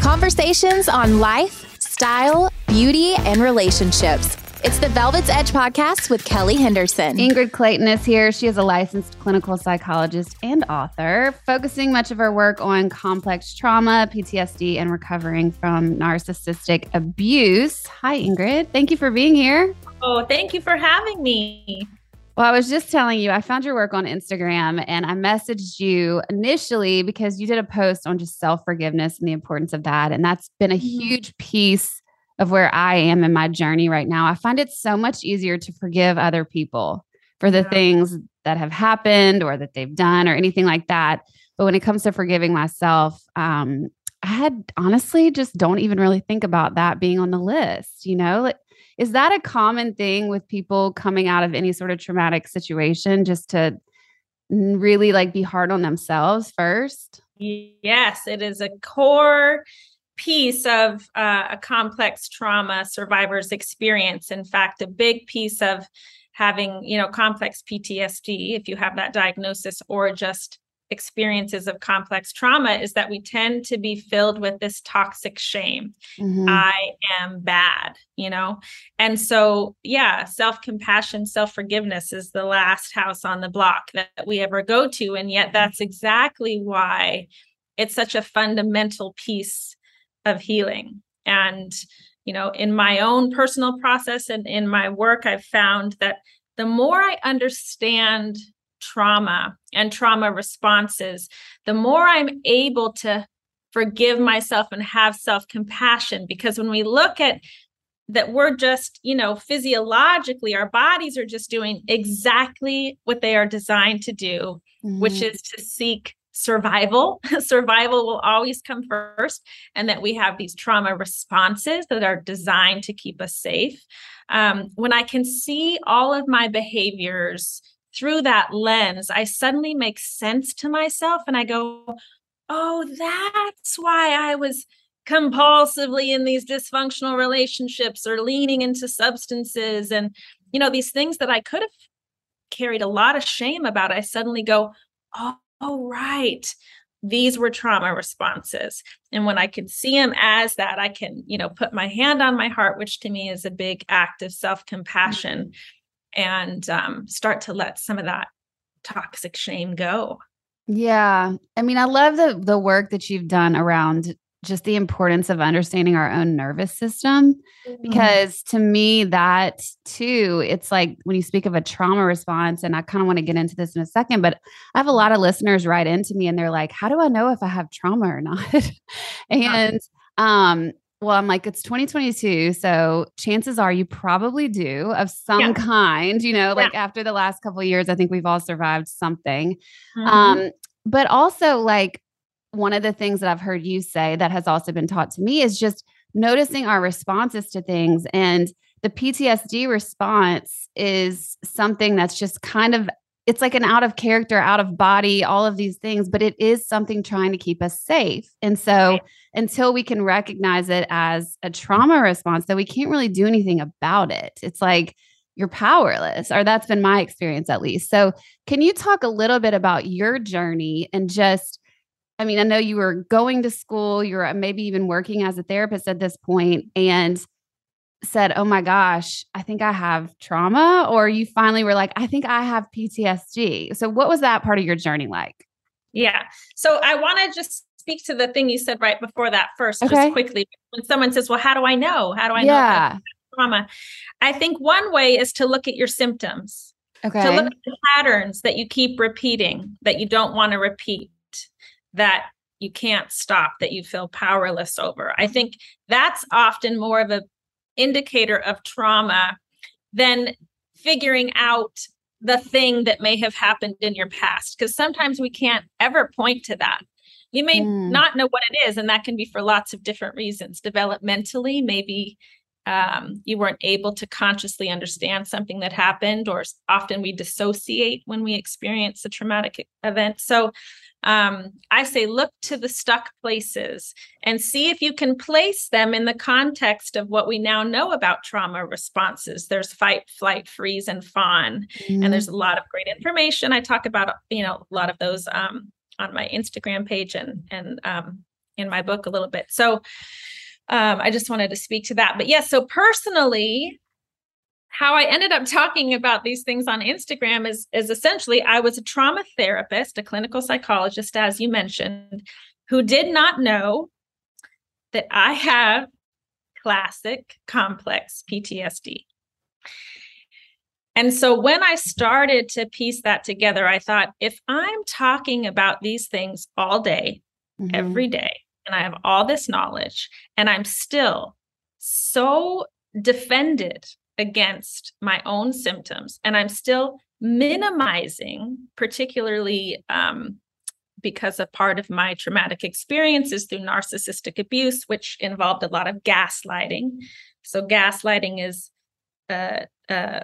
Conversations on life, style, beauty, and relationships. It's the Velvet's Edge podcast with Kelly Henderson. Ingrid Clayton is here. She is a licensed clinical psychologist and author, focusing much of her work on complex trauma, PTSD, and recovering from narcissistic abuse. Hi, Ingrid. Thank you for being here. Oh, thank you for having me. Well, I was just telling you, I found your work on Instagram and I messaged you initially because you did a post on just self forgiveness and the importance of that. And that's been a mm-hmm. huge piece of where I am in my journey right now. I find it so much easier to forgive other people for the yeah. things that have happened or that they've done or anything like that. But when it comes to forgiving myself, um, I had honestly just don't even really think about that being on the list. You know, like, is that a common thing with people coming out of any sort of traumatic situation just to really like be hard on themselves first? Yes, it is a core piece of uh, a complex trauma survivor's experience. In fact, a big piece of having, you know, complex PTSD, if you have that diagnosis, or just experiences of complex trauma is that we tend to be filled with this toxic shame. Mm-hmm. I am bad, you know? And so, yeah, self compassion, self forgiveness is the last house on the block that we ever go to. And yet, that's exactly why it's such a fundamental piece of healing. And, you know, in my own personal process and in my work, I've found that the more I understand trauma and trauma responses, the more I'm able to forgive myself and have self compassion. Because when we look at that, we're just, you know, physiologically, our bodies are just doing exactly what they are designed to do, mm-hmm. which is to seek survival. survival will always come first, and that we have these trauma responses that are designed to keep us safe. Um, when I can see all of my behaviors through that lens, I suddenly make sense to myself and I go, oh, that's why I was compulsively in these dysfunctional relationships or leaning into substances and, you know, these things that I could have carried a lot of shame about. I suddenly go, oh, oh right these were trauma responses and when i can see them as that i can you know put my hand on my heart which to me is a big act of self-compassion mm-hmm and um, start to let some of that toxic shame go. Yeah. I mean, I love the the work that you've done around just the importance of understanding our own nervous system mm-hmm. because to me that too it's like when you speak of a trauma response and I kind of want to get into this in a second but I have a lot of listeners write into me and they're like how do I know if I have trauma or not and um well, I'm like, it's 2022. So chances are you probably do of some yeah. kind, you know, like yeah. after the last couple years, I think we've all survived something. Mm-hmm. Um, but also like one of the things that I've heard you say that has also been taught to me is just noticing our responses to things. And the PTSD response is something that's just kind of it's like an out of character, out of body, all of these things, but it is something trying to keep us safe. And so right. until we can recognize it as a trauma response, that we can't really do anything about it. It's like you're powerless, or that's been my experience at least. So, can you talk a little bit about your journey and just I mean, I know you were going to school, you're maybe even working as a therapist at this point, and said, Oh my gosh, I think I have trauma, or you finally were like, I think I have PTSD. So, what was that part of your journey like? Yeah. So, I want to just speak to the thing you said right before that first, okay. just quickly. When someone says, Well, how do I know? How do I yeah. know trauma? I think one way is to look at your symptoms. Okay. To look at the patterns that you keep repeating that you don't want to repeat, that you can't stop, that you feel powerless over. I think that's often more of a indicator of trauma than figuring out the thing that may have happened in your past because sometimes we can't ever point to that you may mm. not know what it is and that can be for lots of different reasons developmentally maybe um, you weren't able to consciously understand something that happened or often we dissociate when we experience a traumatic event so um, I say look to the stuck places and see if you can place them in the context of what we now know about trauma responses. There's fight, flight, freeze, and fawn, mm-hmm. and there's a lot of great information. I talk about you know a lot of those um, on my Instagram page and and um, in my book a little bit. So um, I just wanted to speak to that. But yes, yeah, so personally, how I ended up talking about these things on Instagram is, is essentially I was a trauma therapist, a clinical psychologist, as you mentioned, who did not know that I have classic complex PTSD. And so when I started to piece that together, I thought if I'm talking about these things all day, mm-hmm. every day, and I have all this knowledge, and I'm still so defended against my own symptoms and i'm still minimizing particularly um, because a part of my traumatic experiences through narcissistic abuse which involved a lot of gaslighting. So gaslighting is a,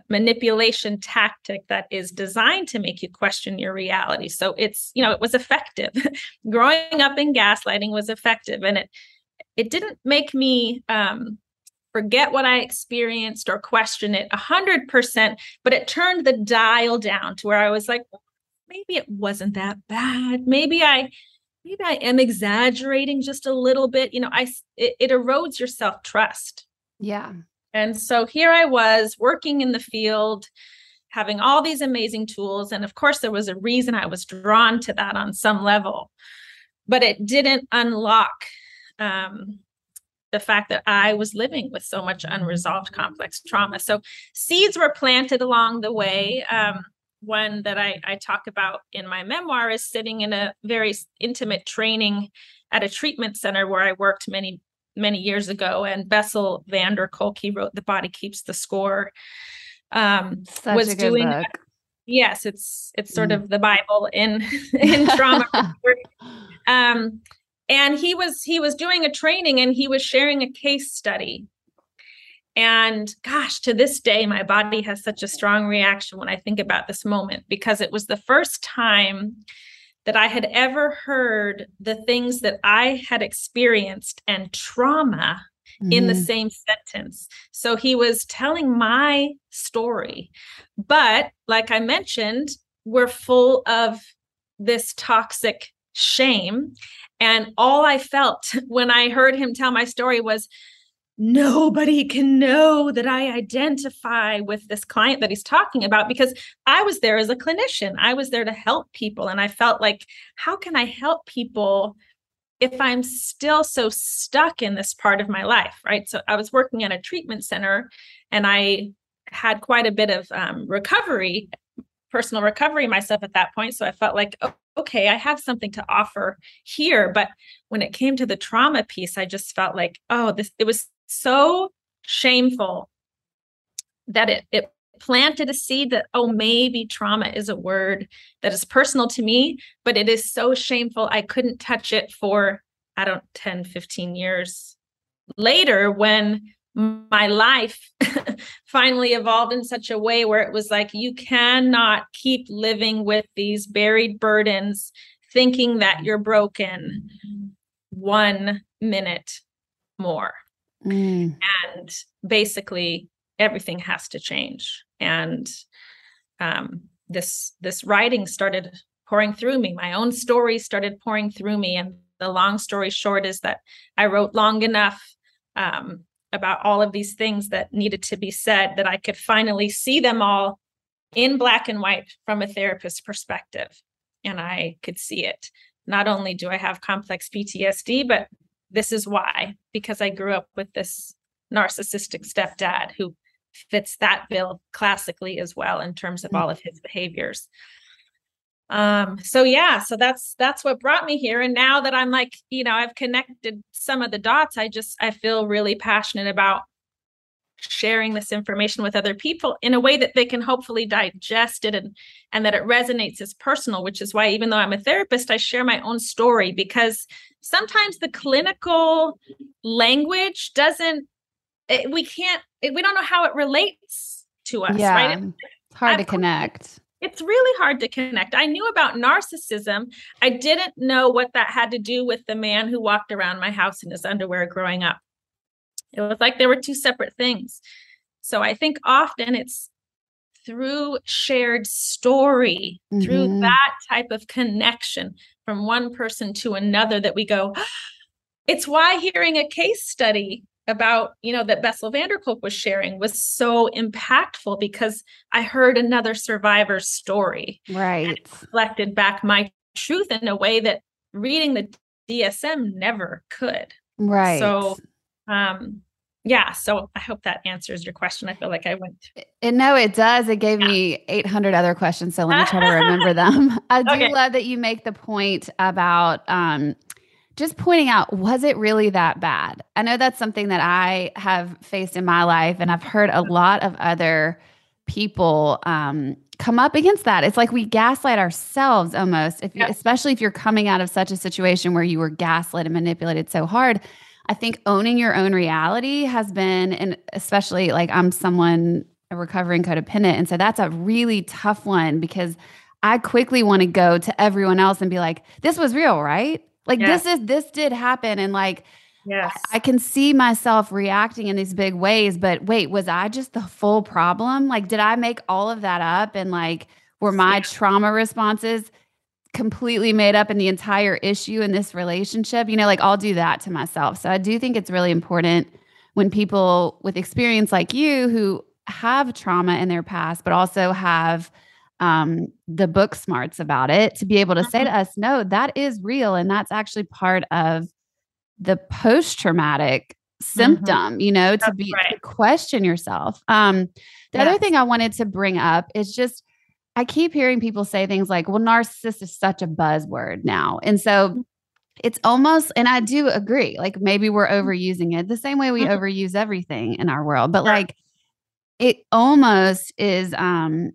manipulation tactic that is designed to make you question your reality so it's you know it was effective growing up in gaslighting was effective and it it didn't make me um, forget what I experienced or question it a hundred percent, but it turned the dial down to where I was like, maybe it wasn't that bad. Maybe I, maybe I am exaggerating just a little bit. You know, I it, it erodes your self trust. Yeah. And so here I was working in the field, having all these amazing tools, and of course there was a reason I was drawn to that on some level, but it didn't unlock um, the fact that I was living with so much unresolved complex trauma. So seeds were planted along the way. Um, one that I, I talk about in my memoir is sitting in a very intimate training at a treatment center where I worked many, many years ago. And Bessel van der Kolk, he wrote The Body Keeps the Score. Um, Such was doing book. yes, it's it's sort mm. of the Bible in in trauma. um, and he was he was doing a training and he was sharing a case study and gosh to this day my body has such a strong reaction when i think about this moment because it was the first time that i had ever heard the things that i had experienced and trauma mm-hmm. in the mm-hmm. same sentence so he was telling my story but like i mentioned we're full of this toxic shame and all I felt when I heard him tell my story was nobody can know that I identify with this client that he's talking about because I was there as a clinician. I was there to help people. And I felt like, how can I help people if I'm still so stuck in this part of my life? Right. So I was working at a treatment center and I had quite a bit of um, recovery personal recovery myself at that point. So I felt like, oh, okay, I have something to offer here. But when it came to the trauma piece, I just felt like, oh, this it was so shameful that it it planted a seed that oh maybe trauma is a word that is personal to me but it is so shameful. I couldn't touch it for i don't 10 15 years later when my life finally evolved in such a way where it was like you cannot keep living with these buried burdens thinking that you're broken one minute more mm. and basically everything has to change and um, this this writing started pouring through me my own story started pouring through me and the long story short is that i wrote long enough um, about all of these things that needed to be said that I could finally see them all in black and white from a therapist perspective. And I could see it. Not only do I have complex PTSD, but this is why, because I grew up with this narcissistic stepdad who fits that bill classically as well in terms of mm. all of his behaviors um so yeah so that's that's what brought me here and now that i'm like you know i've connected some of the dots i just i feel really passionate about sharing this information with other people in a way that they can hopefully digest it and and that it resonates as personal which is why even though i'm a therapist i share my own story because sometimes the clinical language doesn't it, we can't it, we don't know how it relates to us yeah, right it's hard I've, to connect it's really hard to connect. I knew about narcissism. I didn't know what that had to do with the man who walked around my house in his underwear growing up. It was like there were two separate things. So I think often it's through shared story, mm-hmm. through that type of connection from one person to another that we go, it's why hearing a case study about you know that Bessel van der Kolk was sharing was so impactful because I heard another survivor's story. Right. It reflected back my truth in a way that reading the DSM never could. Right. So um yeah, so I hope that answers your question. I feel like I went. And no, it does. It gave yeah. me 800 other questions. So let me try to remember them. I do okay. love that you make the point about um, just pointing out, was it really that bad? I know that's something that I have faced in my life, and I've heard a lot of other people um, come up against that. It's like we gaslight ourselves almost, if, yeah. especially if you're coming out of such a situation where you were gaslit and manipulated so hard. I think owning your own reality has been, and especially like I'm someone a recovering codependent, and so that's a really tough one because I quickly want to go to everyone else and be like, "This was real, right?" Like yes. this is this did happen and like yes. I, I can see myself reacting in these big ways, but wait, was I just the full problem? Like did I make all of that up and like were my yeah. trauma responses completely made up in the entire issue in this relationship? You know, like I'll do that to myself. So I do think it's really important when people with experience like you who have trauma in their past but also have um, the book smarts about it to be able to say to mm-hmm. us, no, that is real. And that's actually part of the post traumatic symptom, mm-hmm. you know, to be right. to question yourself. Um, the yes. other thing I wanted to bring up is just I keep hearing people say things like, well, narcissist is such a buzzword now. And so mm-hmm. it's almost, and I do agree, like maybe we're mm-hmm. overusing it the same way we mm-hmm. overuse everything in our world, but like it almost is um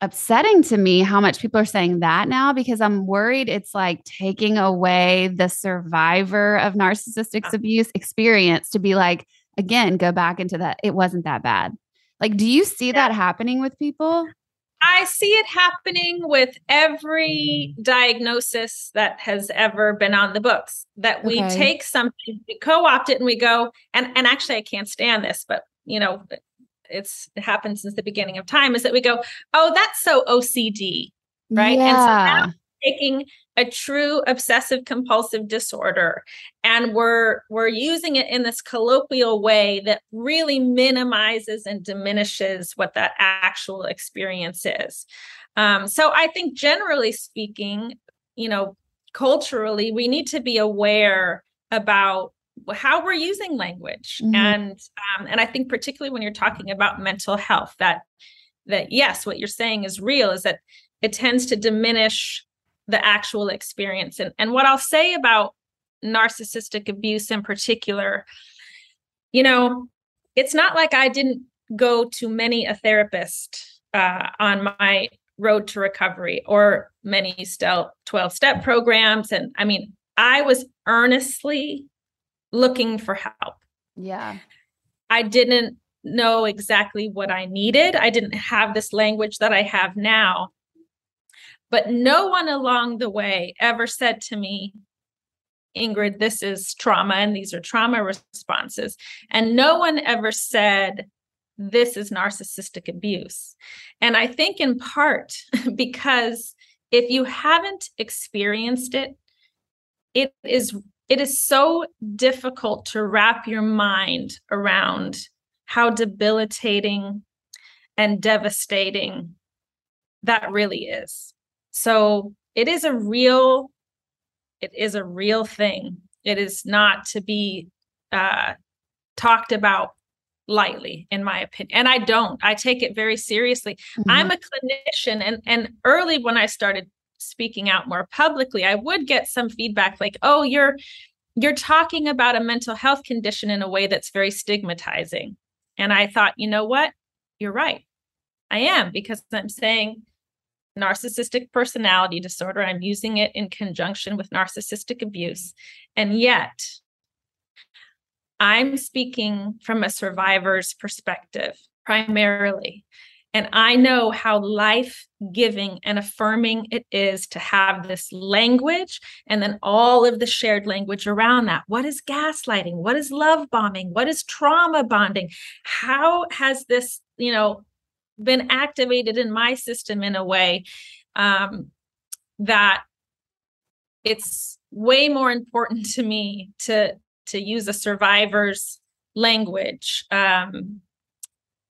upsetting to me how much people are saying that now because I'm worried it's like taking away the survivor of narcissistic abuse experience to be like, again, go back into that. It wasn't that bad. Like, do you see yeah. that happening with people? I see it happening with every diagnosis that has ever been on the books. That we okay. take something, we co-opt it, and we go. And and actually, I can't stand this, but you know, it's it happened since the beginning of time is that we go, oh, that's so OCD, right? Yeah. And so now taking a true obsessive compulsive disorder. And we're we're using it in this colloquial way that really minimizes and diminishes what that actual experience is. Um, so i think generally speaking you know culturally we need to be aware about how we're using language. Mm-hmm. and um, and i think particularly when you're talking about mental health that that yes what you're saying is real is that it tends to diminish the actual experience and and what i'll say about narcissistic abuse in particular you know it's not like i didn't go to many a therapist uh, on my road to recovery or many 12 step programs and i mean i was earnestly looking for help. Yeah. I didn't know exactly what I needed. I didn't have this language that I have now. But no one along the way ever said to me, Ingrid, this is trauma and these are trauma responses. And no one ever said, this is narcissistic abuse. And I think in part because if you haven't experienced it, it is it is so difficult to wrap your mind around how debilitating and devastating that really is. So it is a real it is a real thing. It is not to be uh, talked about lightly in my opinion and i don't. I take it very seriously. Mm-hmm. i'm a clinician and and early when i started speaking out more publicly i would get some feedback like oh you're you're talking about a mental health condition in a way that's very stigmatizing. And i thought you know what? You're right. I am because i'm saying narcissistic personality disorder. I'm using it in conjunction with narcissistic abuse. And yet, I'm speaking from a survivor's perspective primarily. And I know how life giving and affirming it is to have this language and then all of the shared language around that. What is gaslighting? What is love bombing? What is trauma bonding? How has this, you know, been activated in my system in a way um, that it's way more important to me to to use a survivor's language um,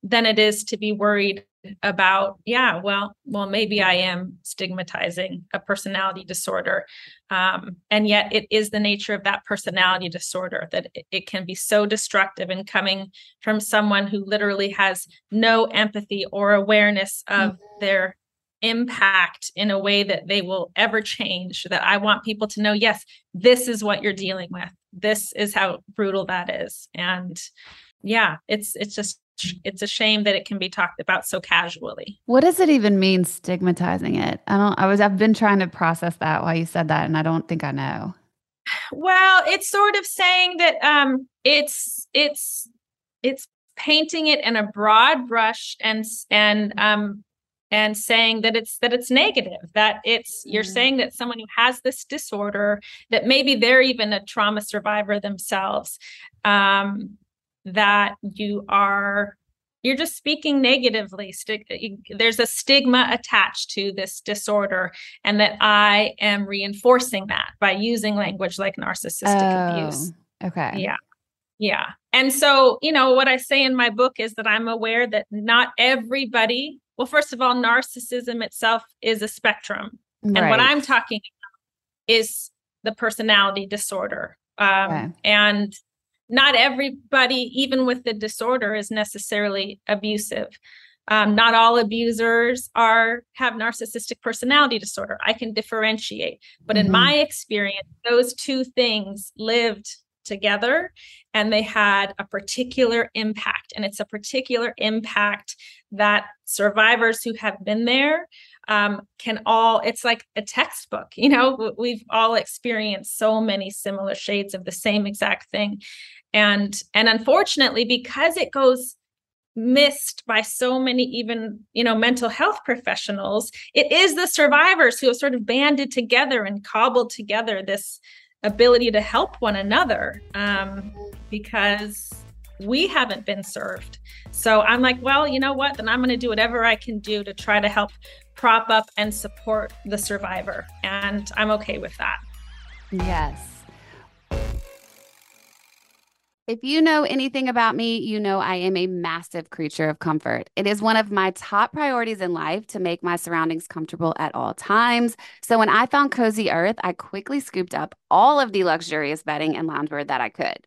than it is to be worried about yeah well well maybe i am stigmatizing a personality disorder. Um, and yet it is the nature of that personality disorder that it, it can be so destructive and coming from someone who literally has no empathy or awareness of mm-hmm. their impact in a way that they will ever change that i want people to know yes this is what you're dealing with. This is how brutal that is. And yeah it's it's just it's a shame that it can be talked about so casually. What does it even mean stigmatizing it? I don't I was I've been trying to process that while you said that and I don't think I know. Well, it's sort of saying that um it's it's it's painting it in a broad brush and and um and saying that it's that it's negative that it's you're mm-hmm. saying that someone who has this disorder that maybe they're even a trauma survivor themselves um that you are you're just speaking negatively there's a stigma attached to this disorder and that i am reinforcing that by using language like narcissistic oh, abuse okay. Yeah. Yeah. And so you know what i say in my book is that i'm aware that not everybody well first of all narcissism itself is a spectrum. Right. and what i'm talking about is the personality disorder. Um, okay. and not everybody, even with the disorder, is necessarily abusive. Um, not all abusers are have narcissistic personality disorder. I can differentiate, but mm-hmm. in my experience, those two things lived together and they had a particular impact and it's a particular impact that survivors who have been there um, can all it's like a textbook you know we've all experienced so many similar shades of the same exact thing. And and unfortunately because it goes missed by so many even you know mental health professionals it is the survivors who have sort of banded together and cobbled together this ability to help one another um, because we haven't been served so i'm like well you know what then i'm going to do whatever i can do to try to help prop up and support the survivor and i'm okay with that yes if you know anything about me, you know I am a massive creature of comfort. It is one of my top priorities in life to make my surroundings comfortable at all times. So when I found Cozy Earth, I quickly scooped up all of the luxurious bedding and loungewear that I could.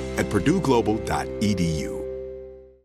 at purdueglobal.edu.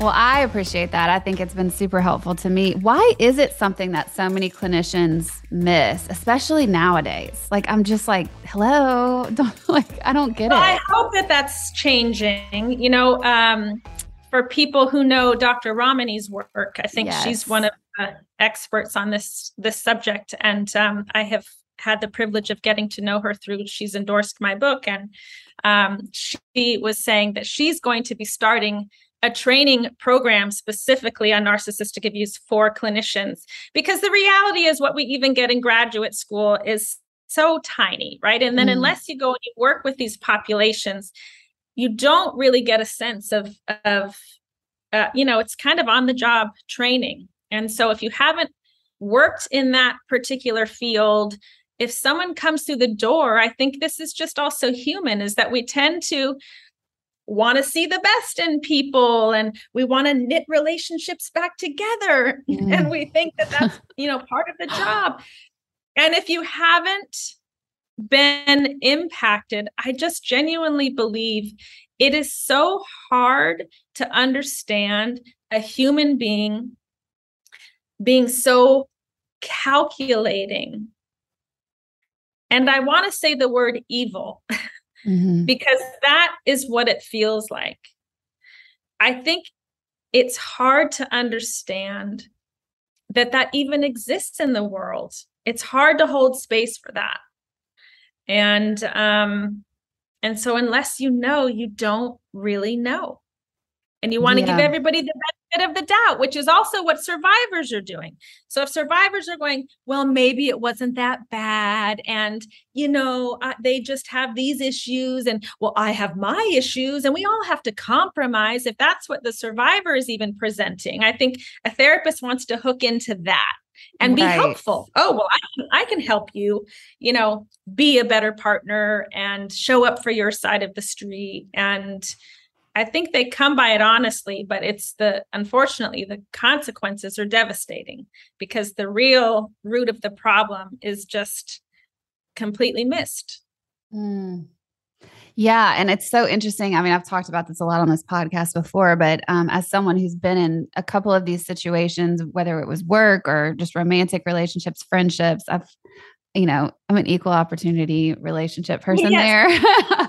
Well, I appreciate that. I think it's been super helpful to me. Why is it something that so many clinicians miss, especially nowadays? Like, I'm just like, hello, don't like, I don't get well, it. I hope that that's changing. You know, um, for people who know Dr. Ramani's work, I think yes. she's one of the experts on this this subject, and um, I have had the privilege of getting to know her through. She's endorsed my book, and um, she was saying that she's going to be starting a training program specifically on narcissistic abuse for clinicians because the reality is what we even get in graduate school is so tiny right and then mm. unless you go and you work with these populations you don't really get a sense of of uh, you know it's kind of on the job training and so if you haven't worked in that particular field if someone comes through the door i think this is just also human is that we tend to want to see the best in people and we want to knit relationships back together. Mm. and we think that that's you know part of the job. And if you haven't been impacted i just genuinely believe it is so hard to understand a human being being so calculating. And i want to say the word evil mm-hmm. because that is what it feels like. I think it's hard to understand that that even exists in the world. It's hard to hold space for that. And um and so unless you know, you don't really know. And you want to yeah. give everybody the benefit of the doubt, which is also what survivors are doing. So if survivors are going, well, maybe it wasn't that bad. And, you know, uh, they just have these issues. And, well, I have my issues. And we all have to compromise. If that's what the survivor is even presenting, I think a therapist wants to hook into that and be right. helpful. Oh, well, I can, I can help you, you know, be a better partner and show up for your side of the street and I think they come by it honestly, but it's the unfortunately the consequences are devastating because the real root of the problem is just completely missed. Mm. Yeah, and it's so interesting. I mean, I've talked about this a lot on this podcast before, but um, as someone who's been in a couple of these situations, whether it was work or just romantic relationships, friendships, I've you know, I'm an equal opportunity relationship person yes. there.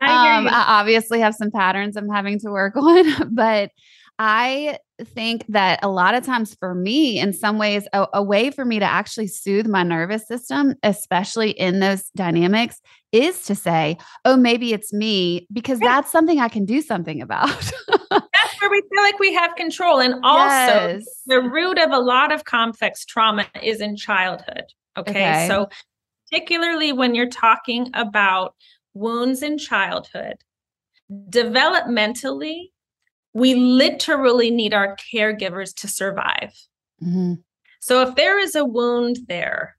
I, um, I obviously have some patterns I'm having to work on, but I think that a lot of times for me, in some ways, a, a, way for me to actually soothe my nervous system, especially in those dynamics, is to say, oh, maybe it's me, because that's something I can do something about. that's where we feel like we have control. And also, yes. the root of a lot of complex trauma is in childhood. Okay? okay. So, particularly when you're talking about wounds in childhood, developmentally, we literally need our caregivers to survive. Mm-hmm. So, if there is a wound there,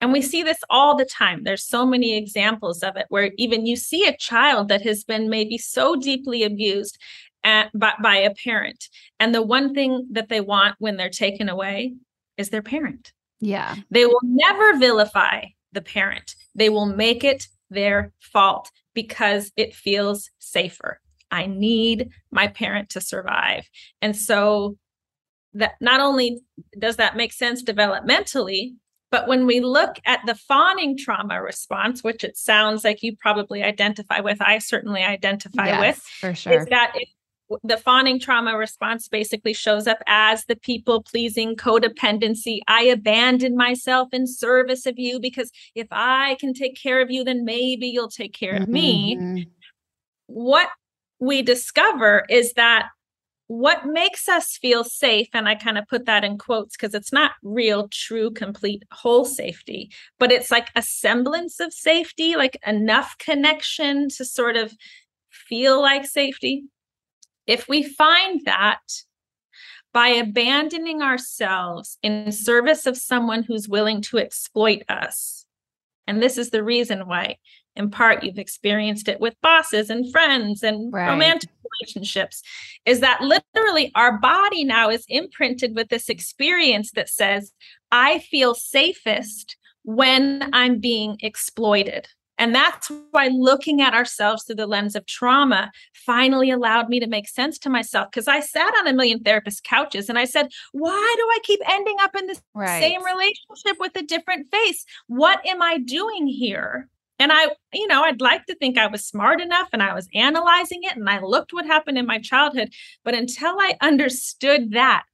and we see this all the time. There's so many examples of it where even you see a child that has been maybe so deeply abused at, by, by a parent. And the one thing that they want when they're taken away is their parent. Yeah. They will never vilify the parent, they will make it their fault because it feels safer. I need my parent to survive. And so that not only does that make sense developmentally, but when we look at the fawning trauma response, which it sounds like you probably identify with, I certainly identify yes, with, for sure. is that it the fawning trauma response basically shows up as the people pleasing codependency. I abandon myself in service of you because if I can take care of you, then maybe you'll take care of me. Mm-hmm. What we discover is that what makes us feel safe, and I kind of put that in quotes because it's not real, true, complete, whole safety, but it's like a semblance of safety, like enough connection to sort of feel like safety if we find that by abandoning ourselves in service of someone who's willing to exploit us, and this is the reason why, in part, you've experienced it with bosses and friends and right. romantic relationships, is that literally our body now is imprinted with this experience that says, I feel safest when I'm being exploited. And that's why looking at ourselves through the lens of trauma finally allowed me to make sense to myself. Because I sat on a million therapist couches and I said, why do I keep ending up in the right. same relationship with a different face? What am I doing here? And I, you know, I'd like to think I was smart enough and I was analyzing it and I looked what happened in my childhood. But until I understood that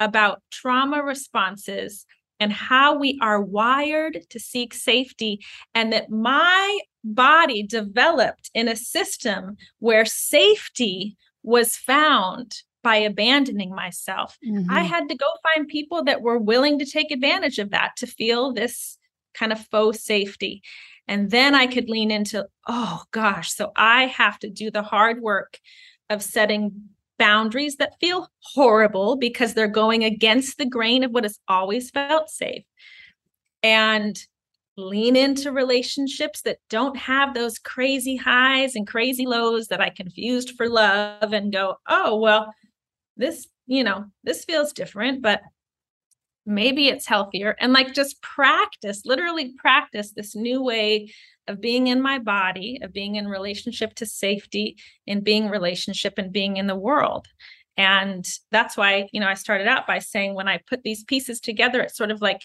about trauma responses, and how we are wired to seek safety, and that my body developed in a system where safety was found by abandoning myself. Mm-hmm. I had to go find people that were willing to take advantage of that to feel this kind of faux safety. And then I could lean into, oh gosh, so I have to do the hard work of setting boundaries that feel horrible because they're going against the grain of what has always felt safe. And lean into relationships that don't have those crazy highs and crazy lows that I confused for love and go, oh, well, this, you know, this feels different, but maybe it's healthier. And like just practice, literally practice this new way of being in my body, of being in relationship to safety, in being relationship and being in the world. And that's why, you know, I started out by saying when I put these pieces together, it's sort of like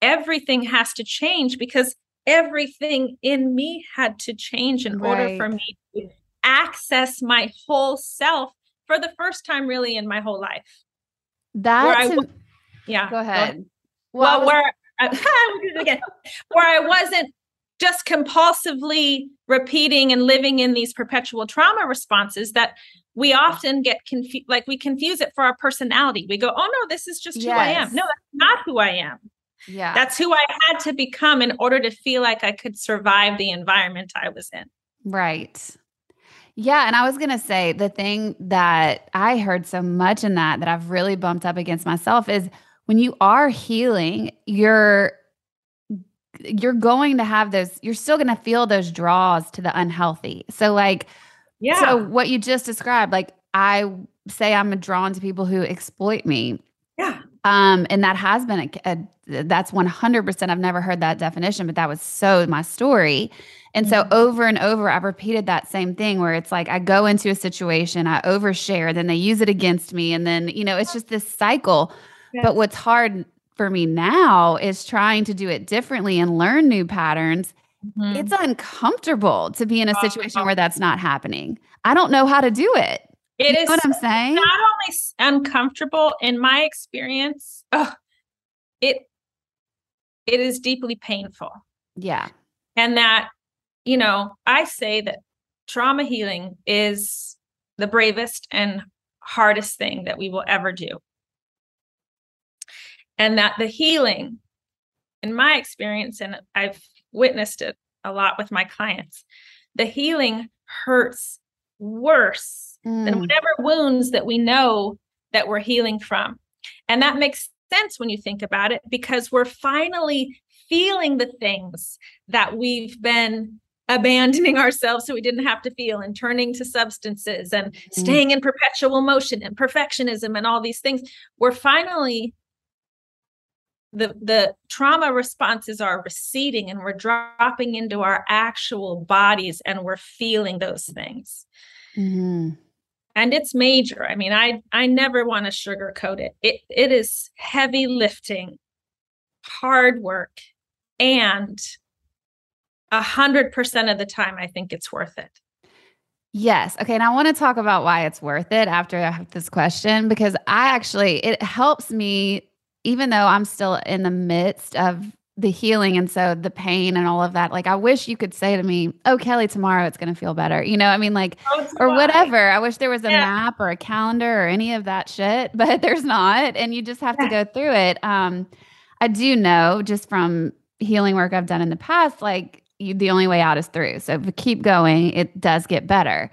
everything has to change because everything in me had to change in right. order for me to access my whole self for the first time really in my whole life. That's I, yeah. Go ahead. Well, well where I, again, where I wasn't just compulsively repeating and living in these perpetual trauma responses that we often get confused like we confuse it for our personality. We go oh no this is just yes. who i am. No that's not who i am. Yeah. That's who i had to become in order to feel like i could survive the environment i was in. Right. Yeah and i was going to say the thing that i heard so much in that that i've really bumped up against myself is when you are healing you're you're going to have those, you're still going to feel those draws to the unhealthy. So, like, yeah. So, what you just described, like, I say I'm drawn to people who exploit me. Yeah. Um, and that has been a, a that's 100%. I've never heard that definition, but that was so my story. And mm-hmm. so over and over, I've repeated that same thing where it's like I go into a situation, I overshare, then they use it against me. And then, you know, it's just this cycle. But what's hard for me now is trying to do it differently and learn new patterns. Mm-hmm. It's uncomfortable to be in a oh, situation where that's not happening. I don't know how to do it. It you is what I'm saying. Not only uncomfortable in my experience, it it is deeply painful. Yeah. And that, you know, I say that trauma healing is the bravest and hardest thing that we will ever do. And that the healing, in my experience, and I've witnessed it a lot with my clients, the healing hurts worse mm. than whatever wounds that we know that we're healing from. And that makes sense when you think about it because we're finally feeling the things that we've been abandoning ourselves so we didn't have to feel and turning to substances and mm-hmm. staying in perpetual motion and perfectionism and all these things we're finally the the trauma responses are receding and we're dropping into our actual bodies and we're feeling those things mm-hmm. and it's major i mean i i never want to sugarcoat it it it is heavy lifting hard work and a hundred percent of the time i think it's worth it Yes. Okay. And I want to talk about why it's worth it after I have this question because I actually, it helps me even though I'm still in the midst of the healing and so the pain and all of that like i wish you could say to me oh kelly tomorrow it's going to feel better. You know i mean like oh, or whatever. I wish there was a yeah. map or a calendar or any of that shit but there's not and you just have yeah. to go through it. Um i do know just from healing work i've done in the past like you, the only way out is through. So if you keep going it does get better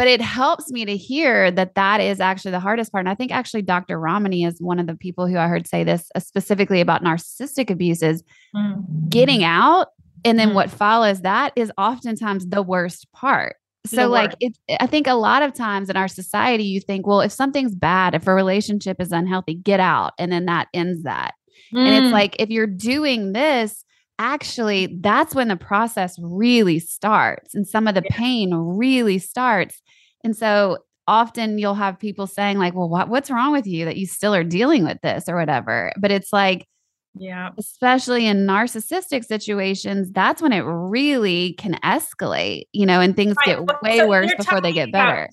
but it helps me to hear that that is actually the hardest part. And I think actually Dr. Ramani is one of the people who I heard say this uh, specifically about narcissistic abuses. Mm-hmm. Getting out and then mm-hmm. what follows that is oftentimes the worst part. So like it I think a lot of times in our society you think well if something's bad if a relationship is unhealthy get out and then that ends that. Mm. And it's mm. like if you're doing this actually that's when the process really starts and some of the yeah. pain really starts and so often you'll have people saying like well what, what's wrong with you that you still are dealing with this or whatever but it's like yeah especially in narcissistic situations that's when it really can escalate you know and things right. get way so worse before they get better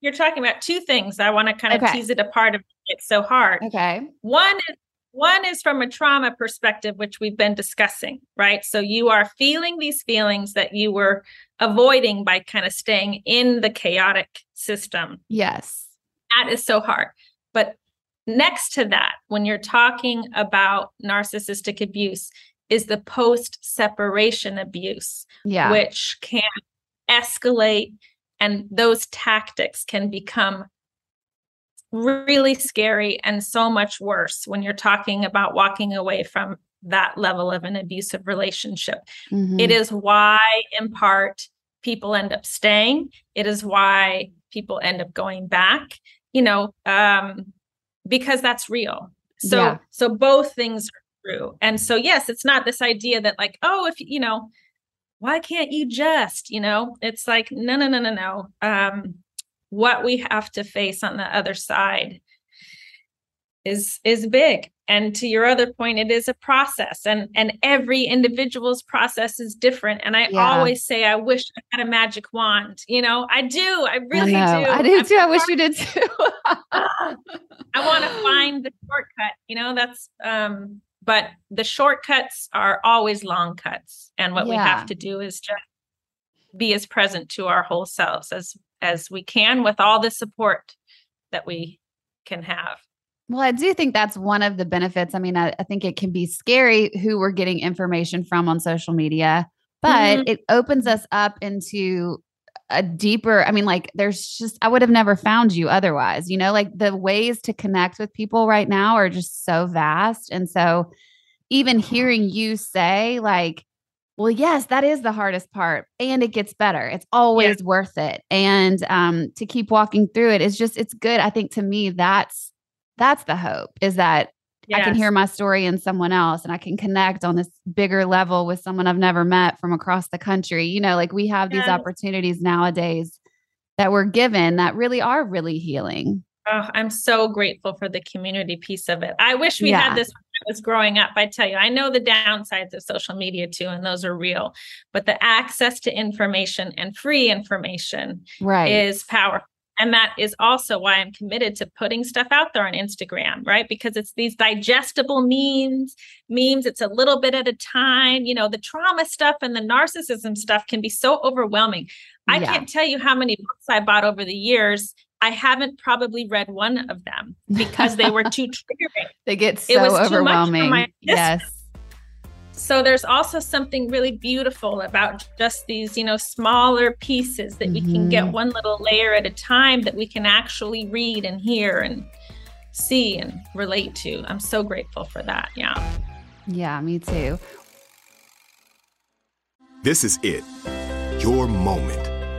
you're talking about two things i want to kind of okay. tease it apart it's so hard okay one is one is from a trauma perspective, which we've been discussing, right? So you are feeling these feelings that you were avoiding by kind of staying in the chaotic system. Yes. That is so hard. But next to that, when you're talking about narcissistic abuse, is the post separation abuse, yeah. which can escalate and those tactics can become really scary and so much worse when you're talking about walking away from that level of an abusive relationship. Mm-hmm. It is why, in part, people end up staying. It is why people end up going back, you know, um, because that's real. So, yeah. so both things are true. And so, yes, it's not this idea that, like, oh, if you know, why can't you just, you know, it's like, no, no, no, no, no. Um, what we have to face on the other side is is big. And to your other point it is a process and and every individual's process is different. And i yeah. always say i wish i had a magic wand you know? I do. I really I do. I do too. I wish you did too. I want to find the shortcut you know? That's um but the shortcuts are always long cuts and what yeah. we have to do is just be as present to our whole selves as as we can with all the support that we can have. Well, I do think that's one of the benefits. I mean, I, I think it can be scary who we're getting information from on social media, but mm-hmm. it opens us up into a deeper i mean like there's just i would have never found you otherwise you know like the ways to connect with people right now are just so vast and so even hearing you say like well, yes, that is the hardest part. And it gets better. It's always yeah. worth it. And um, to keep walking through it is just, it's good. I think to me, that's that's the hope is that yes. I can hear my story in someone else and I can connect on this bigger level with someone I've never met from across the country. You know, like we have yes. these opportunities nowadays that we're given that really are really healing. Oh, I'm so grateful for the community piece of it. I wish we yeah. had this was growing up, I tell you, I know the downsides of social media too, and those are real, but the access to information and free information right. is powerful. And that is also why I'm committed to putting stuff out there on Instagram, right? Because it's these digestible memes, memes, it's a little bit at a time. You know, the trauma stuff and the narcissism stuff can be so overwhelming. I yeah. can't tell you how many books I bought over the years I haven't probably read one of them because they were too triggering. they get so overwhelming. Yes. So there's also something really beautiful about just these, you know, smaller pieces that mm-hmm. we can get mm-hmm. one little layer at a time that we can actually read and hear and see and relate to. I'm so grateful for that. Yeah. Yeah, me too. This is it. Your moment.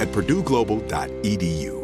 at purdueglobal.edu.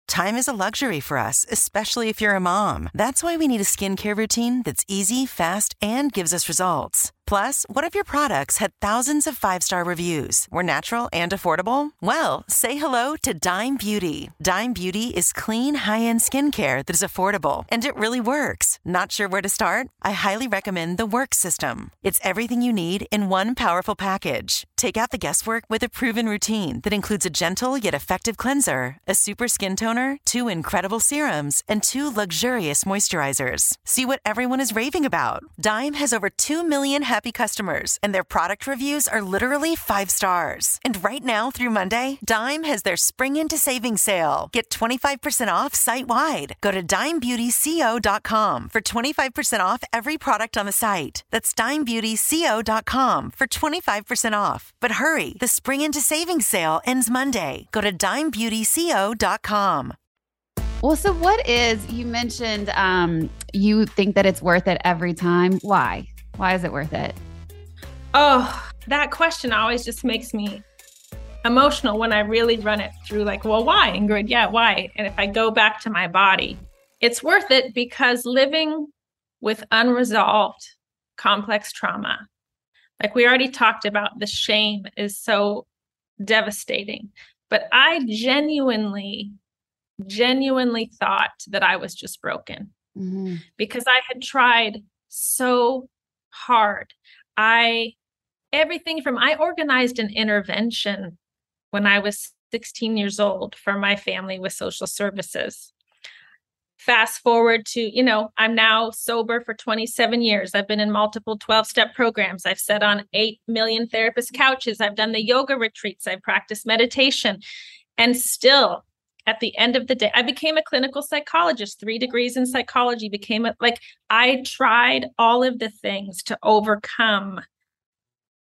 Time is a luxury for us, especially if you're a mom. That's why we need a skincare routine that's easy, fast, and gives us results. Plus, what if your products had thousands of five star reviews, were natural and affordable? Well, say hello to Dime Beauty. Dime Beauty is clean, high end skincare that is affordable and it really works. Not sure where to start? I highly recommend the Work System. It's everything you need in one powerful package. Take out the guesswork with a proven routine that includes a gentle yet effective cleanser, a super skin toner, two incredible serums, and two luxurious moisturizers. See what everyone is raving about. Dime has over 2 million happy customers, and their product reviews are literally five stars. And right now through Monday, Dime has their Spring Into Savings sale. Get 25% off site wide. Go to dimebeautyco.com for 25% off every product on the site. That's dimebeautyco.com for 25% off. But hurry, the Spring Into Savings sale ends Monday. Go to dimebeautyco.com. Well, so what is you mentioned um, you think that it's worth it every time? Why? Why is it worth it? Oh, that question always just makes me emotional when I really run it through like, well, why, Ingrid? Yeah, why? And if I go back to my body, it's worth it because living with unresolved complex trauma, like we already talked about, the shame is so devastating. But I genuinely, genuinely thought that I was just broken mm-hmm. because I had tried so hard. I, everything from, I organized an intervention when I was 16 years old for my family with social services. Fast forward to, you know, I'm now sober for 27 years. I've been in multiple 12 step programs. I've sat on 8 million therapist couches. I've done the yoga retreats. I've practiced meditation. And still, at the end of the day i became a clinical psychologist three degrees in psychology became a, like i tried all of the things to overcome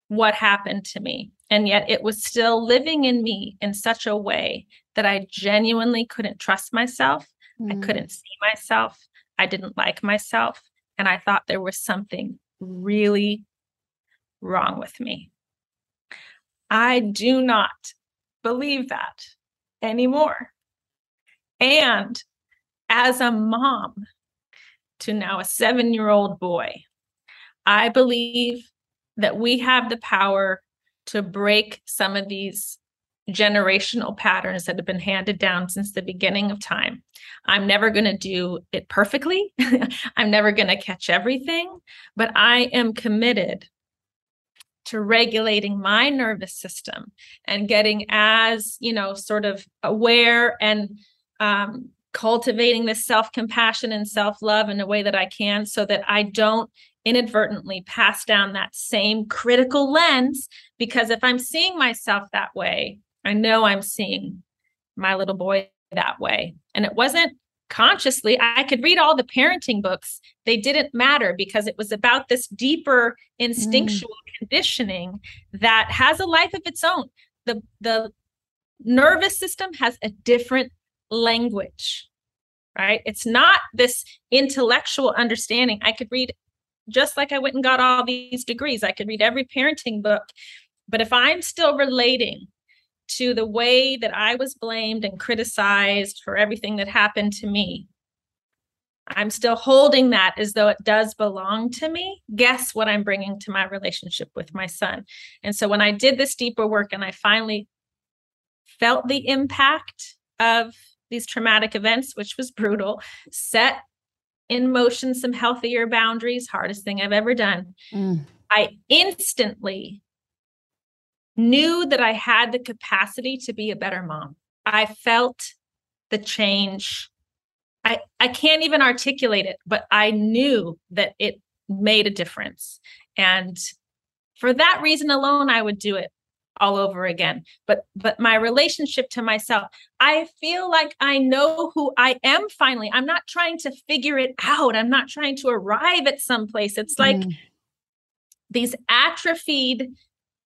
what happened to me and yet it was still living in me in such a way that i genuinely couldn't trust myself. Mm. i couldn't see myself. I didn't like myself and i thought there was something really wrong with me. I do not believe that anymore and as a mom to now a seven year old boy, I believe that we have the power to break some of these generational patterns that have been handed down since the beginning of time. I'm never going to do it perfectly. I'm never going to catch everything, but I am committed to regulating my nervous system and getting as, you know, sort of aware and um, cultivating this self compassion and self love in a way that I can so that I don't inadvertently pass down that same critical lens. Because if I'm seeing myself that way, I know I'm seeing my little boy that way. And it wasn't consciously. I could read all the parenting books, they didn't matter because it was about this deeper instinctual mm. conditioning that has a life of its own. The, the nervous system has a different language, right? It's not this intellectual understanding. I could read just like I went and got all these degrees, I could read every parenting book. But if I'm still relating to the way that I was blamed and criticized for everything that happened to me, I'm still holding that as though it does belong to me. Guess what I'm bringing to my relationship with my son? And so when I did this deeper work and I finally felt the impact of these traumatic events, which was brutal, set in motion some healthier boundaries, hardest thing I've ever done. Mm. I instantly knew that I had the capacity to be a better mom. I felt the change. I, I can't even articulate it, but I knew that it made a difference. And for that reason alone, I would do it all over again. But but my relationship to myself i feel like i know who i am finally. I'm not trying to figure it out. I'm not trying to arrive at some place. It's like mm. these atrophied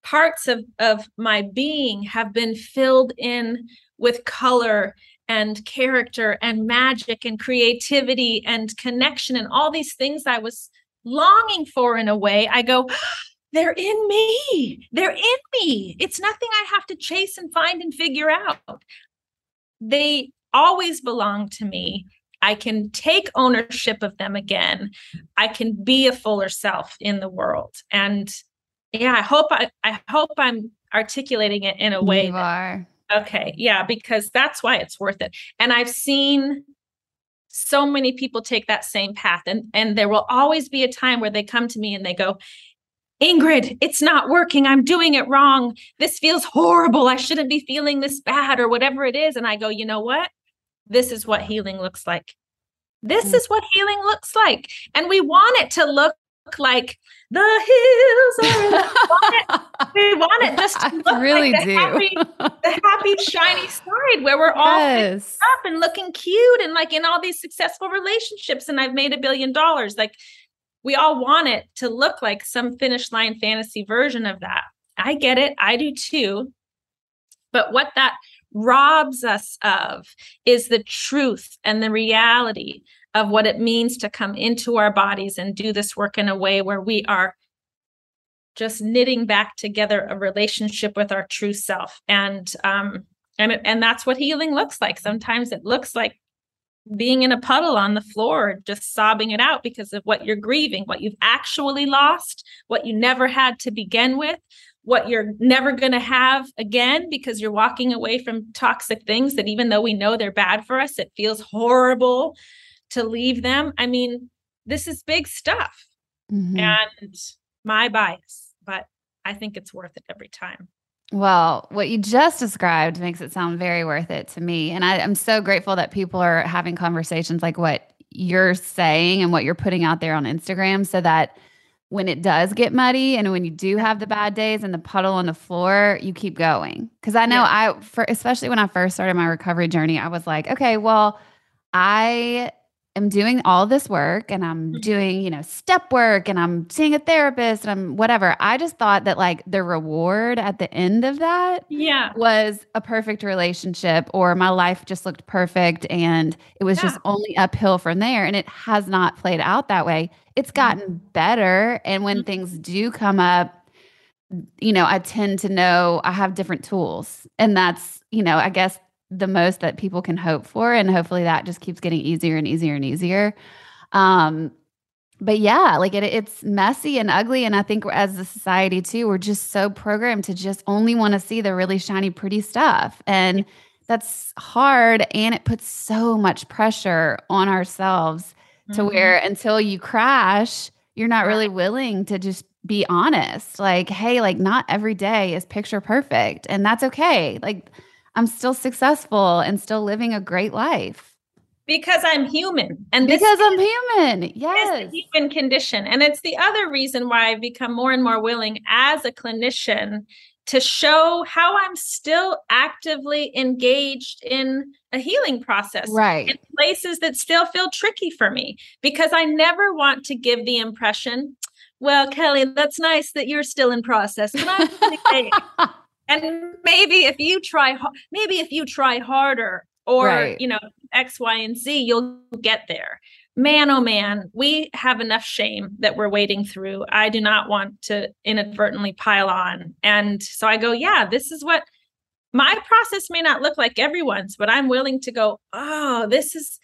parts of of my being have been filled in with color and character and magic and creativity and connection and all these things i was longing for in a way. I go they're in me. They're in me. It's nothing I have to chase and find and figure out. They always belong to me. I can take ownership of them again. I can be a fuller self in the world. And yeah, I hope I, I hope I'm articulating it in a way. You are. okay. Yeah, because that's why it's worth it. And I've seen so many people take that same path and and there will always be a time where they come to me and they go Ingrid, it's not working. I'm doing it wrong. This feels horrible. I shouldn't be feeling this bad or whatever it is. And I go, you know what? This is what healing looks like. This mm. is what healing looks like. And we want it to look like the hills are. we want it just to look really like the, happy, the happy, shiny side where we're all yes. up and looking cute and like in all these successful relationships. And I've made a billion dollars. Like we all want it to look like some finish line fantasy version of that. I get it. I do too. But what that robs us of is the truth and the reality of what it means to come into our bodies and do this work in a way where we are just knitting back together a relationship with our true self and um and and that's what healing looks like sometimes it looks like being in a puddle on the floor, just sobbing it out because of what you're grieving, what you've actually lost, what you never had to begin with, what you're never going to have again because you're walking away from toxic things that even though we know they're bad for us, it feels horrible to leave them. I mean, this is big stuff mm-hmm. and my bias, but I think it's worth it every time. Well, what you just described makes it sound very worth it to me. And I, am so grateful that people are having conversations like what you're saying and what you're putting out there on Instagram so that when it does get muddy and when you do have the bad days and the puddle on the floor, you keep going. Cause I know yeah. I, for, especially when I first started my recovery journey, I was like, okay, well, I am doing all this work and I'm mm-hmm. doing, you know, step work and I'm seeing a therapist and I'm whatever. I just thought that like the reward at the end of that yeah. was a perfect relationship or my life just looked perfect and it was yeah. just only uphill from there and it has not played out that way. It's mm-hmm. gotten better and when mm-hmm. things do come up you know, I tend to know I have different tools. And that's, you know, I guess the most that people can hope for and hopefully that just keeps getting easier and easier and easier. Um but yeah like it, it's messy and ugly and i think as a society too we're just so programmed to just only want to see the really shiny pretty stuff. And that's hard and it puts so much pressure on ourselves mm-hmm. to where until you crash you're not really willing to just be honest. Like hey like not every day is picture perfect and that's okay. Like I'm still successful and still living a great life. because I'm human. And because I'm human. Yes. human condition. And it's the other reason why I've become more and more willing as a clinician to show how I'm still actively engaged in a healing process. Right. In places that still feel tricky for me because I never want to give the impression, well, Kelly, that's nice that you're still in process, but I'm and maybe if you try maybe if you try harder or right. you know x y and z you'll get there man oh man we have enough shame that we're wading through i do not want to inadvertently pile on and so i go yeah this is what my process may not look like everyone's but i'm willing to go oh this is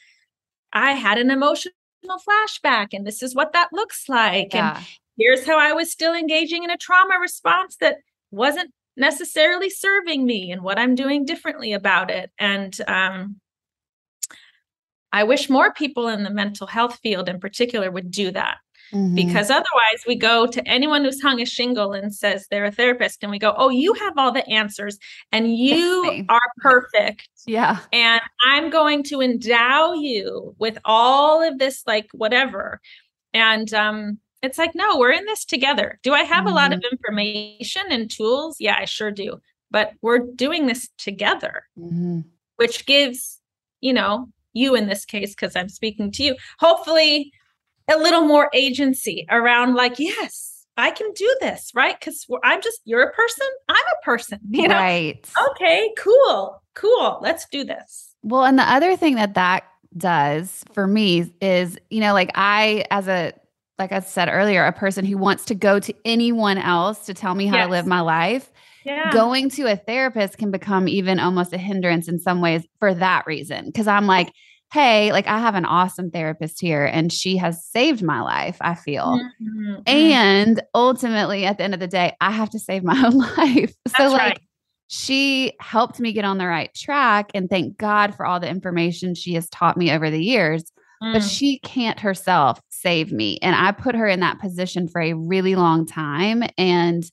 i had an emotional flashback and this is what that looks like yeah. and here's how i was still engaging in a trauma response that wasn't necessarily serving me and what I'm doing differently about it. And um, I wish more people in the mental health field in particular would do that. Mm-hmm. Because otherwise, we go to anyone who's hung a shingle and says they're a therapist, and we go, Oh, you have all the answers and you are perfect. Yeah. And I'm going to endow you with all of this, like whatever. And um, it's like, no, we're in this together. Do I have mm-hmm. a lot of mm-hmm. information and tools? Yeah, I sure do. But we're doing this together, mm-hmm. which gives, you know, you in this case, because I'm speaking to you, hopefully a little more agency around like, yes, I can do this, right? Because I'm just, you're a person, I'm a person, you know? Right. Okay, cool, cool. Let's do this. Well, and the other thing that that does for me is, you know, like I, as a like I said earlier, a person who wants to go to anyone else to tell me how yes. to live my life. Yeah. Going to a therapist can become even almost a hindrance in some ways for that reason. Cause I'm like, hey, like I have an awesome therapist here and she has saved my life, I feel. Mm-hmm. mm-hmm. And ultimately, at the end of the day, I have to save my own life. That's so, like, right. she helped me get on the right track. And thank God for all the information she has taught me over the years but mm. she can't herself save me. And I put her in that position for a really long time. And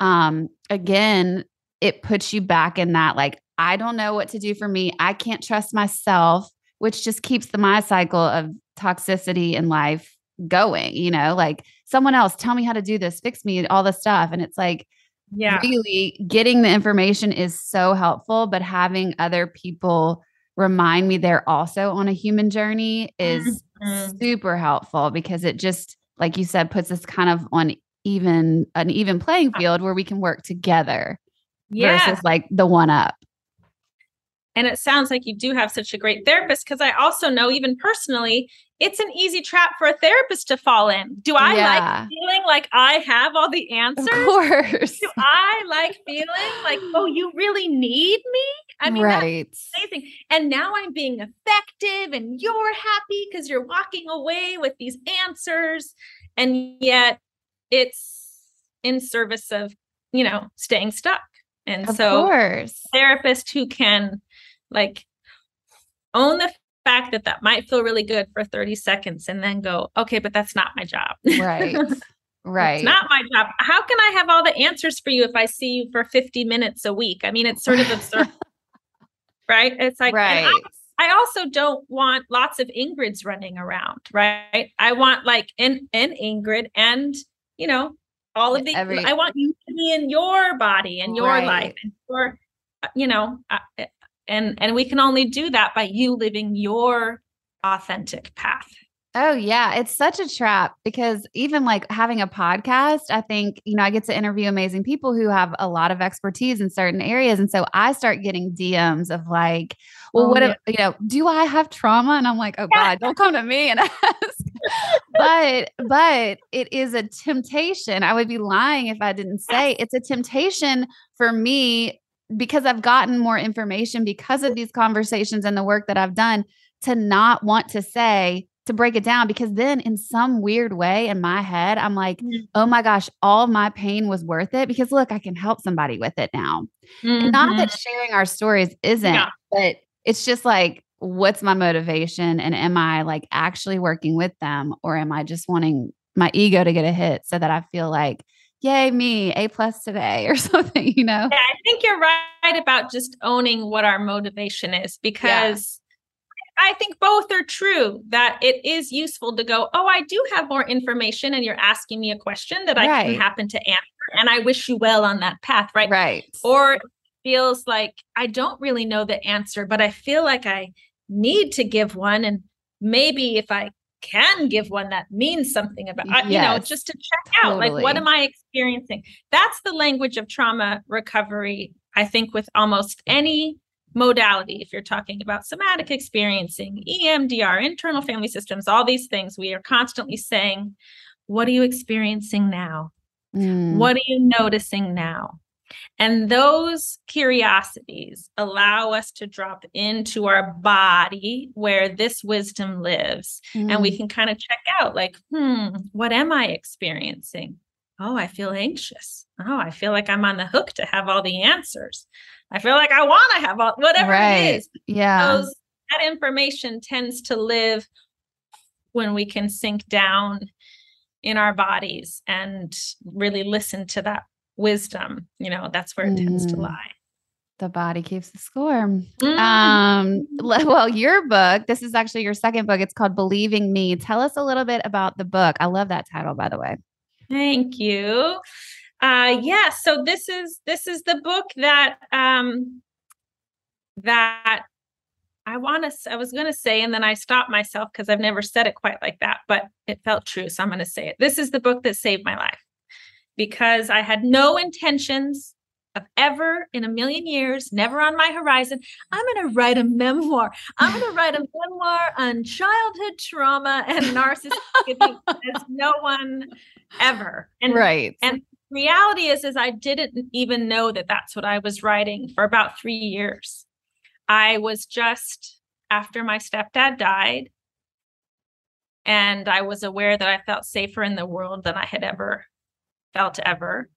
um, again, it puts you back in that like, I don't know what to do for me. I can't trust myself, which just keeps the my cycle of toxicity in life going, you know, like someone else tell me how to do this, fix me, all this stuff. And it's like, yeah, really getting the information is so helpful, but having other people remind me they're also on a human journey is mm-hmm. super helpful because it just like you said puts us kind of on even an even playing field where we can work together yeah. versus like the one up and it sounds like you do have such a great therapist because I also know, even personally, it's an easy trap for a therapist to fall in. Do I yeah. like feeling like I have all the answers? Of course. Do I like feeling like, oh, you really need me? I mean, right. that's amazing. And now I'm being effective and you're happy because you're walking away with these answers. And yet it's in service of, you know, staying stuck. And of so, course. therapist who can like own the fact that that might feel really good for 30 seconds and then go, okay, but that's not my job. Right. Right. It's not my job. How can I have all the answers for you if I see you for 50 minutes a week? I mean, it's sort of absurd. right? It's like, right. I, I, also don't want lots of Ingrids running around, right? I want like an, an Ingrid and, you know, all of the, Every, I want you to be in your body and your right. life and your, uh, you know, uh, and and we can only do that by you living your authentic path Oh, yeah. It's such a trap because even like having a podcast, I think, you know, I get to interview amazing people who have a lot of expertise in certain areas. And so I start getting DMs of like, well, oh, what, yeah. if, you know, do I have trauma? And I'm like, oh God, don't come to me and ask. but, but it is a temptation. I would be lying if I didn't say it's a temptation for me because I've gotten more information because of these conversations and the work that I've done to not want to say, to break it down, because then in some weird way in my head, I'm like, mm-hmm. oh my gosh, all my pain was worth it because look, I can help somebody with it now. Mm-hmm. Not that sharing our stories isn't, yeah. but it's just like, what's my motivation? And am I like actually working with them or am I just wanting my ego to get a hit so that I feel like, yay me a plus today or something you know yeah i think you're right about just owning what our motivation is because I think both are true that it is useful to go, oh, I do have more information and you're asking me a question that I right. can happen to answer. And I wish you well on that path, right? Right. Or feels like I don't really know the answer, but I feel like I need to give one. And maybe if I can give one that means something about, yes, you know, just to check out, totally. like, what am I experiencing? That's the language of trauma recovery, I think, with almost any modality. If you're talking about somatic experiencing, EMDR, internal family systems, all these things, we are constantly saying, what are you experiencing now? Mm. What are you noticing now? And those curiosities allow us to drop into our body where this wisdom lives. Mm. And we mm. can kind of check out, like, hmm, what am I experiencing? Oh, I feel anxious. Oh, I feel like I'm on the hook to have all the answers. I feel like I want to have all whatever right. it is. Yeah. Those, that information tends to live when we can sink down in our bodies and really listen to that wisdom, you know, that's where it mm. tends to mm. lie. The body keeps the score. Mm. Um, well, your book, this is actually your second book. It's called Believing Me. Tell us a little bit about the book. I love that title, by the way. Thank you. Uh yeah, so this is this is the book that um that I want to I was going to say and then I stopped myself because I've never said it quite like that, but it felt true, so I'm going to say it. This is the book that saved my life because I had no intentions of ever in a million years, never on my horizon. I'm going to write a memoir. I'm going to write a memoir on childhood trauma and narcissism as no one ever. And, right. And reality is, is I didn't even know that that's what I was writing for about three years. I was just after my stepdad died. And I was aware that I felt safer in the world than I had ever felt ever.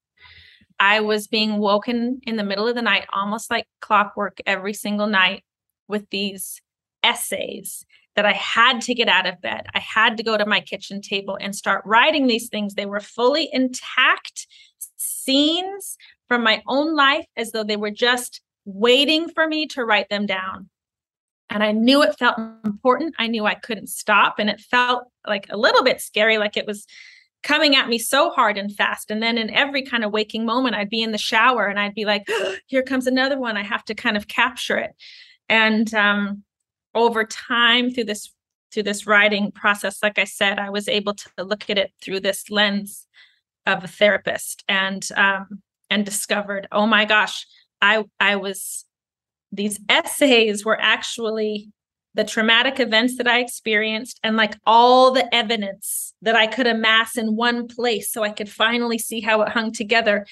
I was being woken in the middle of the night, almost like clockwork every single night with these essays that I had to get out of bed. I had to go to my kitchen table and start writing these things. They were fully intact scenes from my own life as though they were just waiting for me to write them down. And I knew it felt important. I knew I couldn't stop. And it felt like a little bit scary, like it was coming at me so hard and fast. And then in every kind of waking moment, I'd be in the shower and I'd be like, oh, here comes another one. I have to kind of capture it. And um, over time through this through this writing process, like I said, I was able to look at it through this lens of a therapist and um, and discovered, oh my gosh, I I was these essays were actually the traumatic events that I experienced and like all the evidence that I could amass in one place so I could finally see how it hung together.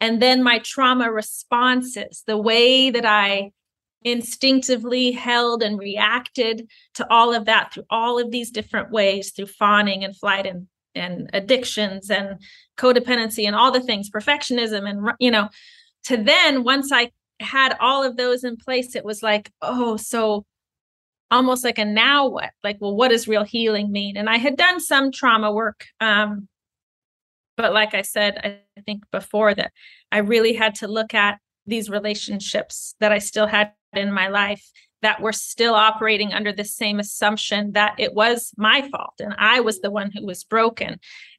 And then my trauma responses, the way that I instinctively held and reacted to all of that through all of these different ways through fawning and flight and and addictions and codependency and all the things perfectionism and you know to then once i had all of those in place it was like oh so almost like a now what? Like well what does real healing mean? And i had done some trauma work um but like i said i think before that i really had to look at these relationships that i still had in my life that were still operating under the same assumption that it was my fault and i was the one who was broken.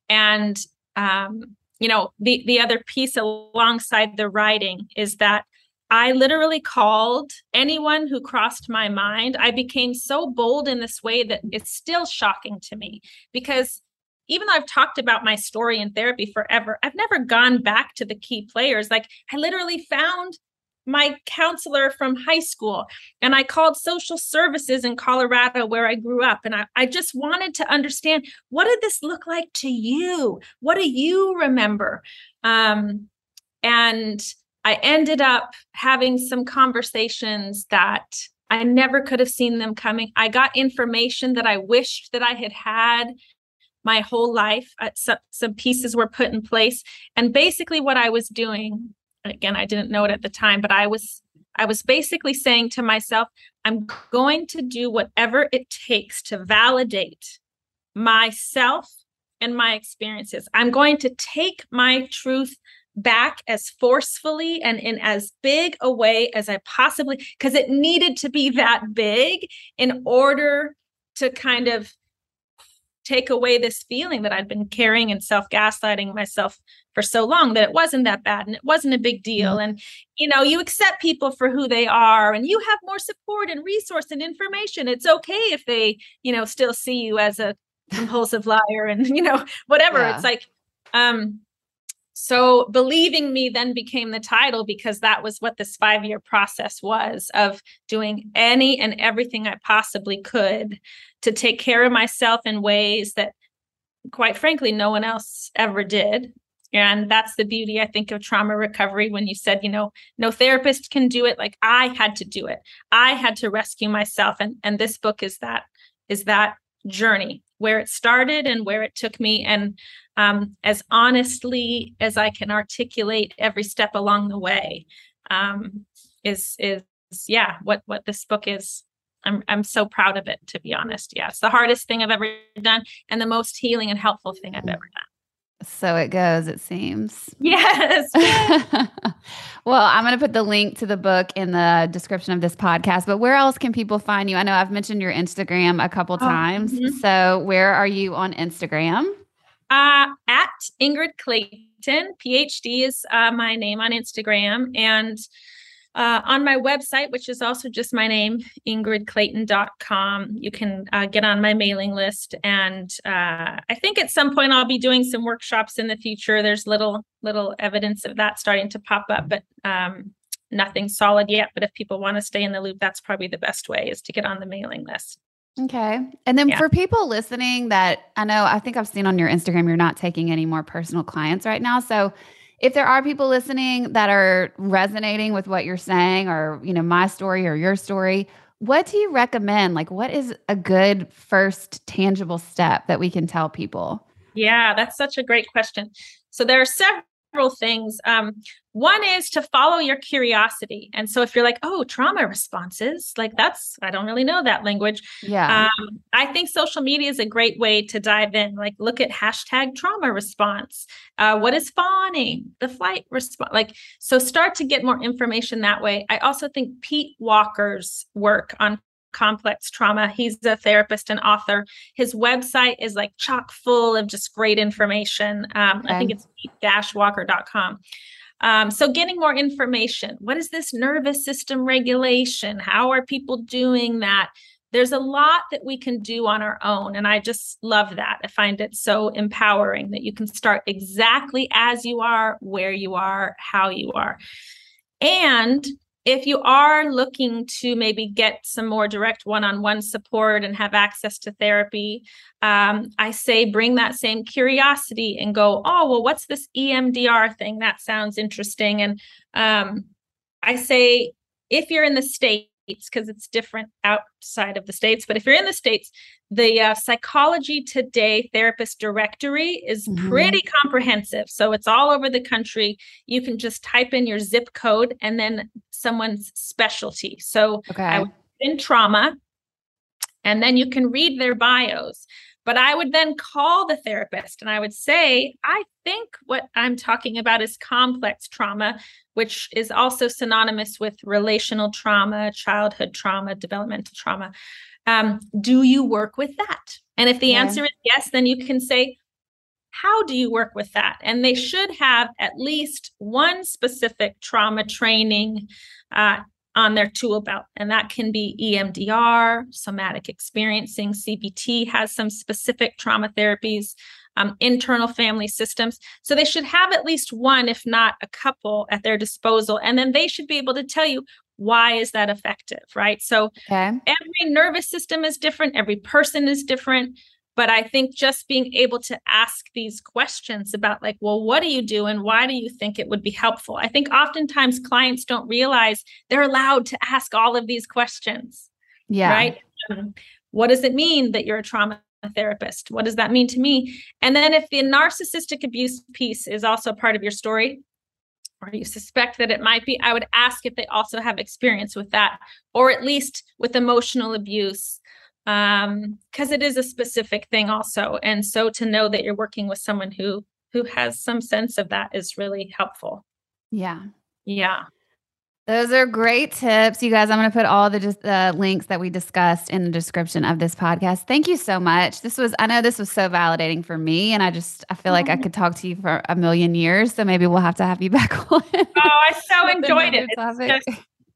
And um you know the the other piece alongside the writing is that I literally called anyone who crossed my mind. I became so bold in this way that it's still shocking to me because even though I've talked about my story in therapy forever, I've never gone back to the key players. Like I literally found my counselor from high school and I called social services in Colorado where I grew up. And I, I just wanted to understand what did this look like to you? What do you remember? Um, and I ended up having some conversations that I never could have seen them coming. I got information that I wished that I had had my whole life. Uh, some, some pieces were put in place. And basically, what I was doing, again, I didn't know it at the time, but I was. I was basically saying to myself, I'm going to do whatever it takes to validate myself and my experiences. I'm going to take my truth back as forcefully and in as big a way as I possibly because it needed to be that big in order to kind of take away this feeling that I'd been carrying and self gaslighting myself for so long that it wasn't that bad and it wasn't a big deal. Mm-hmm. And, you know, you accept people for who they are and you have more support and resource and information. It's okay if they, you know, still see you as a compulsive liar and, you know, whatever. Yeah. It's like, um, so believing me then became the title because that was what this five year process was of doing any and everything I possibly could to take care of myself in ways that quite frankly no one else ever did. And that's the beauty i think of trauma recovery when you said you know no therapist can do it. Like i had to do it. I had to rescue myself. And and this book is that is that journey where it started and where it took me and um, as honestly as i can articulate every step along the way um, is is yeah what what this book is I'm I'm so proud of it to be honest. Yeah, it's the hardest thing I've ever done and the most healing and helpful thing I've ever done. So it goes, it seems. Yes. well, I'm going to put the link to the book in the description of this podcast, but where else can people find you? I know I've mentioned your Instagram a couple oh, times. Mm-hmm. So, where are you on Instagram? Uh, at Ingrid Clayton, PhD is uh, my name on Instagram. And uh, on my website, which is also just my name, ingridclayton.com, you can uh, get on my mailing list. And uh, I think at some point I'll be doing some workshops in the future. There's little little evidence of that starting to pop up, but um, nothing solid yet. But if people want to stay in the loop, that's probably the best way is to get on the mailing list. Okay. And then yeah. for people listening that I know, I think I've seen on your Instagram, you're not taking any more personal clients right now. So if there are people listening that are resonating with what you're saying or you know my story or your story what do you recommend? Like what is a good first tangible step that we can tell people? Yeah that's such a great question. So there are several several things. Um, one is to follow your curiosity. And so if you're like, oh, trauma responses, like that's, I don't really know that language. Yeah. Um, I think social media is a great way to dive in. Like look at hashtag trauma response. Uh, what is fawning? The flight response. Like, so start to get more information that way. I also think Pete Walker's work on complex trauma. He's a therapist and author. His website is like chock full of just great information. Um, okay. I think it's dash walker.com. Um, so, getting more information. What is this nervous system regulation? How are people doing that? There's a lot that we can do on our own. And I just love that. I find it so empowering that you can start exactly as you are, where you are, how you are. And if you are looking to maybe get some more direct one-on-one support and have access to therapy um, i say bring that same curiosity and go oh well what's this emdr thing? That sounds interesting. And um, i say if you're in the states because it's different outside of the states but if you're in the states the uh, psychology today therapist directory is mm-hmm. pretty comprehensive so it's all over the country you can just type in your zip code and then someone's specialty so okay. i in trauma and then you can read their bios but i would then call the therapist and i would say i think what i'm talking about is complex trauma which is also synonymous with relational trauma childhood trauma developmental trauma um, do you work with that? And if the yeah. answer is yes, then you can say, how do you work with that? And they should have at least one specific trauma training uh, on their tool belt. And that can be EMDR, somatic experiencing, CBT has some specific trauma therapies, um, internal family systems. So they should have at least one, if not a couple, at their disposal. And then they should be able to tell you why is that effective right so okay. every nervous system is different every person is different but i think just being able to ask these questions about like well what do you do and why do you think it would be helpful? I think oftentimes clients don't realize they're allowed to ask all of these questions yeah. right? Um, what does it mean that you're a trauma therapist? What does that mean to me? And then if the narcissistic abuse piece is also part of your story or you suspect that it might be, I would ask if they also have experience with that, or at least with emotional abuse, because um, it is a specific thing also. And so to know that you're working with someone who who has some sense of that is really helpful. Yeah. Yeah. Those are great tips. You guys, I'm going to put all the just uh, links that we discussed in the description of this podcast. Thank you so much. This was, I know this was so validating for me. And I just, I feel like I could talk to you for a million years. So maybe we'll have to have you back on. Oh, I so enjoyed it.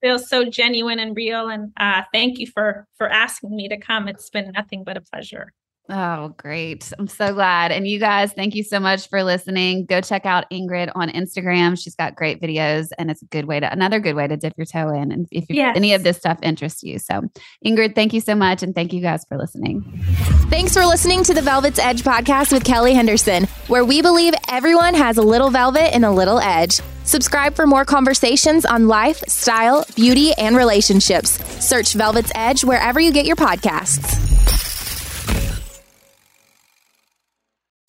Feels so genuine and real. And uh, thank you for, for asking me to come. It's been nothing but a pleasure. Oh, great. I'm so glad. And you guys, thank you so much for listening. Go check out Ingrid on Instagram. She's got great videos and it's a good way to another good way to dip your toe in and if yes. any of this stuff interests you. So, Ingrid, thank you so much and thank you guys for listening. Thanks for listening to the Velvet's Edge podcast with Kelly Henderson, where we believe everyone has a little velvet and a little edge. Subscribe for more conversations on life, style, beauty, and relationships. Search Velvet's Edge wherever you get your podcasts.